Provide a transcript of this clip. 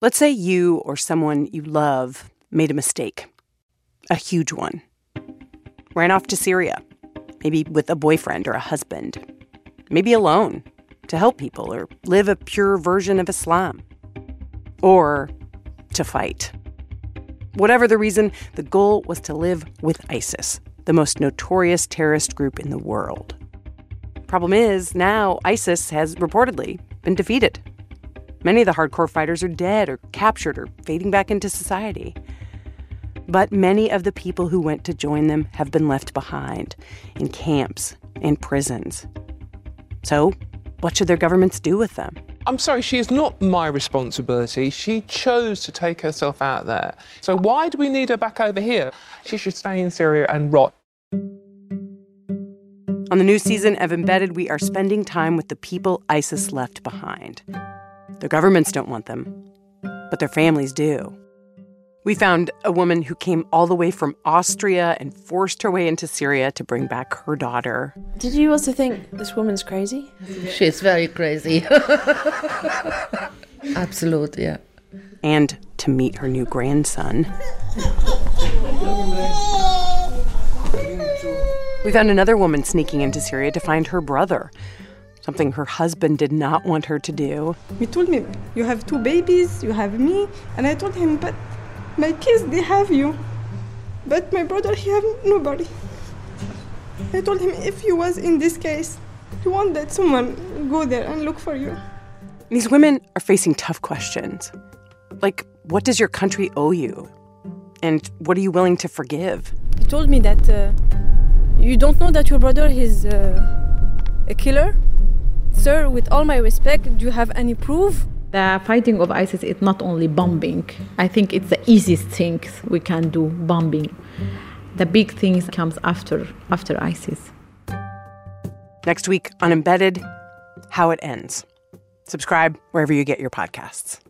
Let's say you or someone you love made a mistake, a huge one. Ran off to Syria, maybe with a boyfriend or a husband, maybe alone to help people or live a pure version of Islam, or to fight. Whatever the reason, the goal was to live with ISIS, the most notorious terrorist group in the world. Problem is, now ISIS has reportedly been defeated. Many of the hardcore fighters are dead or captured or fading back into society. But many of the people who went to join them have been left behind in camps in prisons. So, what should their governments do with them? I'm sorry, she is not my responsibility. She chose to take herself out there. So why do we need her back over here? She should stay in Syria and rot. On the new season of Embedded, we are spending time with the people ISIS left behind. Their governments don't want them, but their families do. We found a woman who came all the way from Austria and forced her way into Syria to bring back her daughter. Did you also think this woman's crazy? She's very crazy. Absolutely, yeah. And to meet her new grandson. We found another woman sneaking into Syria to find her brother, something her husband did not want her to do. He told me, You have two babies, you have me. And I told him, But my kids, they have you. But my brother, he have nobody. I told him, If you was in this case, you want that someone go there and look for you. These women are facing tough questions. Like, what does your country owe you? And what are you willing to forgive? He told me that uh, you don't know that your brother is uh, a killer Sir, with all my respect, do you have any proof? The fighting of ISIS is not only bombing. I think it's the easiest thing we can do, bombing. The big things comes after after ISIS. Next week on Embedded, how it ends. Subscribe wherever you get your podcasts.